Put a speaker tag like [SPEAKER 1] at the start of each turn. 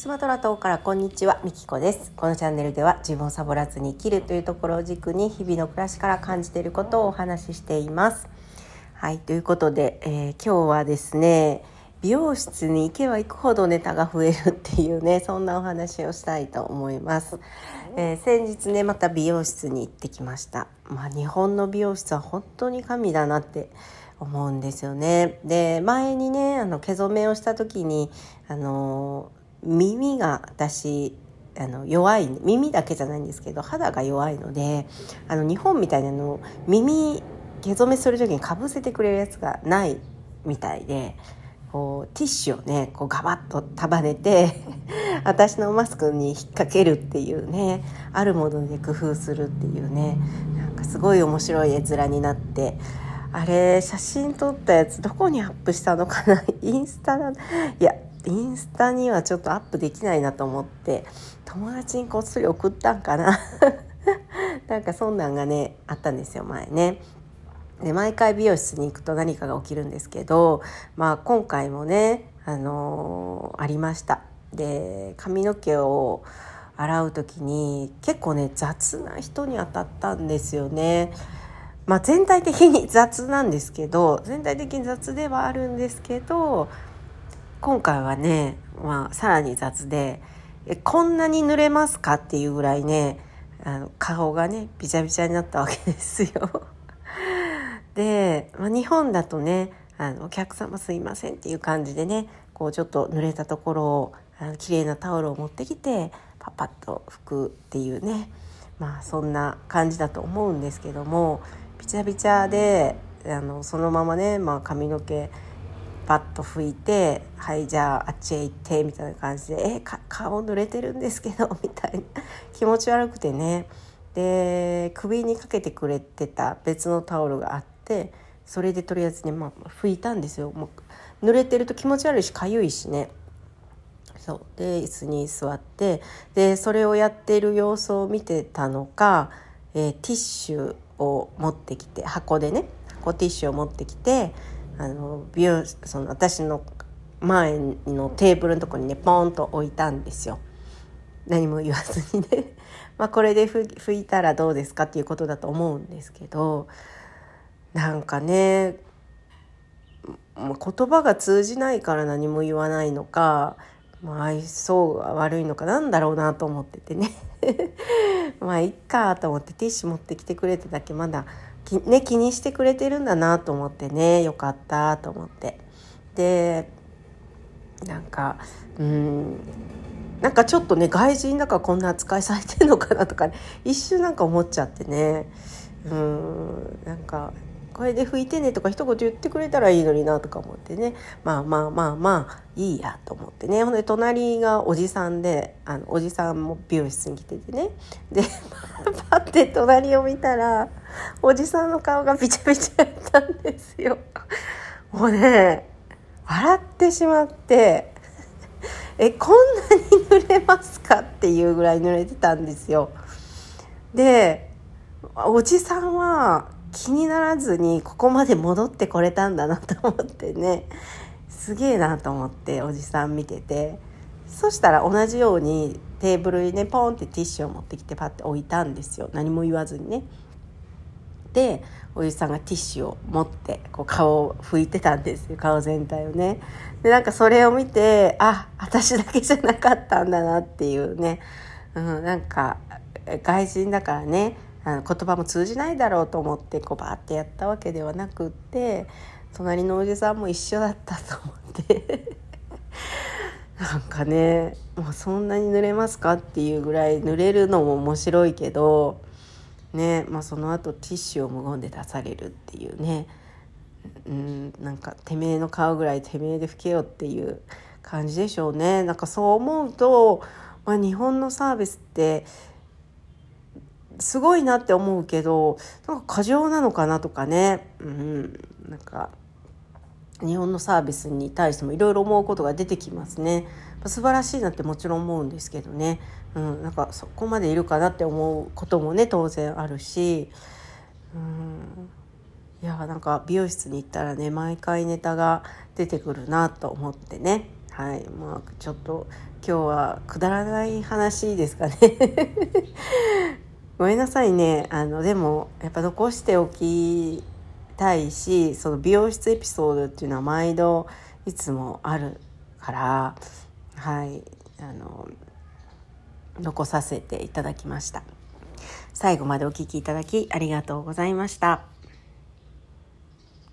[SPEAKER 1] スマトラ島からこんにちはみきこです。このチャンネルでは自分をサボらずに生きるというところを軸に日々の暮らしから感じていることをお話ししています。はいということで、えー、今日はですね美容室に行けば行くほどネタが増えるっていうねそんなお話をしたいと思います、えー、先日ねまた美容室に行ってきました。まあ日本の美容室は本当に神だなって思うんですよね。で前にねあの毛染めをした時にあの耳が私あの弱い耳だけじゃないんですけど肌が弱いのであの日本みたいなの耳毛染めする時にかぶせてくれるやつがないみたいでこうティッシュをねこうガバッと束ねて 私のマスクに引っ掛けるっていうねあるもので工夫するっていうねなんかすごい面白い絵面になってあれ写真撮ったやつどこにアップしたのかな？インスタだ。いやインスタにはちょっとアップできないなと思って友達にこっそり送ったんかな なんかそんなんがねあったんですよ前ね。で毎回美容室に行くと何かが起きるんですけど、まあ、今回もね、あのー、ありました。で髪の毛を洗う時に結構ね雑な人に当たったんですよね。まあ、全体的に雑なんですけど全体的に雑ではあるんですけど今回はね、まあ、さらに雑でこんなに濡れますか？っていうぐらいねあの顔がねびちゃびちゃになったわけですよ。で、まあ、日本だとねあのお客様すいませんっていう感じでねこうちょっと濡れたところをあの綺麗なタオルを持ってきてパパッと拭くっていうねまあそんな感じだと思うんですけどもびちゃびちゃであのそのままね、まあ、髪の毛パッと拭いて「はいじゃああっちへ行って」みたいな感じで「え顔濡れてるんですけど」みたいな。気持ち悪くてね。で首にかけてくれてた別のタオルがあってそれでとりあえずね、まあ、拭いたんですよ。もう濡れてると気持ち悪いしかゆいしね。そう。で椅子に座ってでそれをやってる様子を見てたのか、えー、ティッシュを持ってきて箱でね箱ティッシュを持ってきてあの美容その私の前のテーブルのとこにねポンと置いたんですよ。何も言わずにね まこれで拭いたらどうですかっていうことだと思うんですけどなんかね言葉が通じないから何も言わないのか、まあ、愛想が悪いのかなんだろうなと思っててね まあいっかと思ってティッシュ持ってきてくれてだけまだ、ね、気にしてくれてるんだなと思ってね。よかったと思って。でなんかうんなんかちょっとね外人だからこんな扱いされてんのかなとか、ね、一瞬なんか思っちゃってね。うんなんかこれで拭いてねとか一言言ってくれたらいいのになとか思ってね。まあまあまあまあいいやと思ってね。ほんで隣がおじさんであのおじさんも美容室に来ててね。で パッて隣を見たらおじさんの顔がびちゃびちゃやったんですよ。もうね笑ってしまって えこんなに濡れますかっていうぐらい濡れてたんですよ。でおじさんは気にならずにここまで戻ってこれたんだなと思ってねすげえなと思っておじさん見ててそしたら同じようにテーブルにねポンってティッシュを持ってきてパッて置いたんですよ何も言わずにね。でおじさんがティッシュを持ってこう顔を拭いてたんですよ顔全体をね。でなんかそれを見てあ私だけじゃなかったんだなっていうね、うん、なんか外人だからねあの言葉も通じないだろうと思ってこうバーってやったわけではなくって隣のおじさんも一緒だったと思って なんかねもうそんなに濡れますかっていうぐらい濡れるのも面白いけどねまあ、その後ティッシュを無言で出されるっていうね。うんなんかてめえの顔ぐらいてめえで拭けよっていう感じでしょうね。なんかそう思うと、まあ、日本のサービスってすごいなって思うけどなんか過剰なのかなとかね、うん、なんか日本のサービスに対してもいろいろ思うことが出てきますね。素晴らしいなってもちろん思うんですけどね、うん、なんかそこまでいるかなって思うこともね当然あるし、うん、いやなんか美容室に行ったらね毎回ネタが出てくるなと思ってね。はいまあちょっと今日はくだらない話ですかね。ごめんなさいね。あのでもやっぱ残しておきたいしその美容室エピソードっていうのは毎度いつもあるからはいあの残させていただきました最後までお聴きいただきありがとうございました。